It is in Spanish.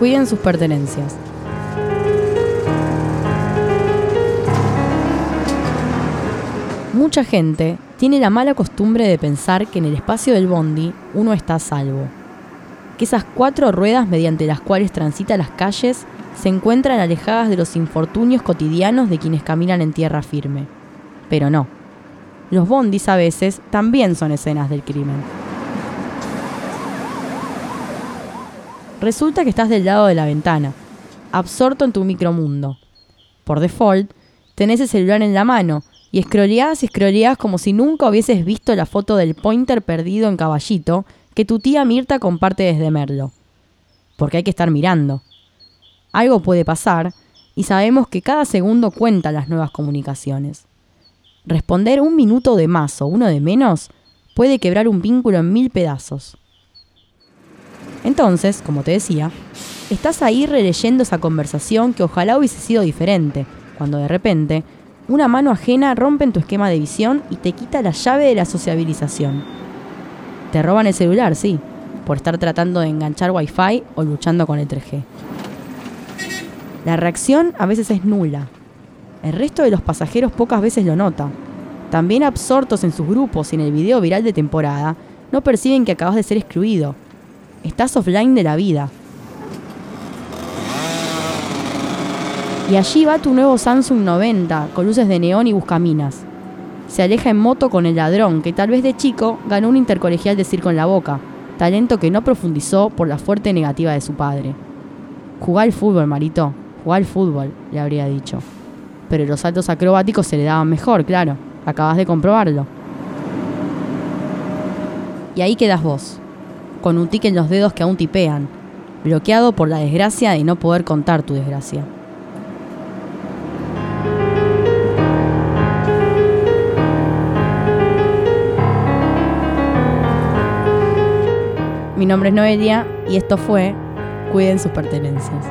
Cuiden sus pertenencias. Mucha gente tiene la mala costumbre de pensar que en el espacio del bondi uno está a salvo. Que esas cuatro ruedas mediante las cuales transita las calles se encuentran alejadas de los infortunios cotidianos de quienes caminan en tierra firme. Pero no. Los bondis a veces también son escenas del crimen. Resulta que estás del lado de la ventana, absorto en tu micromundo. Por default, tenés el celular en la mano y escroleás y escroleás como si nunca hubieses visto la foto del pointer perdido en caballito que tu tía Mirta comparte desde Merlo. Porque hay que estar mirando. Algo puede pasar y sabemos que cada segundo cuenta las nuevas comunicaciones. Responder un minuto de más o uno de menos puede quebrar un vínculo en mil pedazos. Entonces, como te decía, estás ahí releyendo esa conversación que ojalá hubiese sido diferente, cuando de repente una mano ajena rompe en tu esquema de visión y te quita la llave de la sociabilización. Te roban el celular, sí, por estar tratando de enganchar wifi o luchando con el 3G. La reacción a veces es nula. El resto de los pasajeros pocas veces lo nota. También absortos en sus grupos y en el video viral de temporada, no perciben que acabas de ser excluido. Estás offline de la vida. Y allí va tu nuevo Samsung 90, con luces de neón y buscaminas. Se aleja en moto con el ladrón, que tal vez de chico ganó un intercolegial de circo en la boca, talento que no profundizó por la fuerte negativa de su padre. Jugá al fútbol, Marito, jugá al fútbol, le habría dicho. Pero los saltos acrobáticos se le daban mejor, claro, acabas de comprobarlo. Y ahí quedas vos, con un tic en los dedos que aún tipean, bloqueado por la desgracia de no poder contar tu desgracia. Mi nombre es Noelia y esto fue Cuiden sus pertenencias.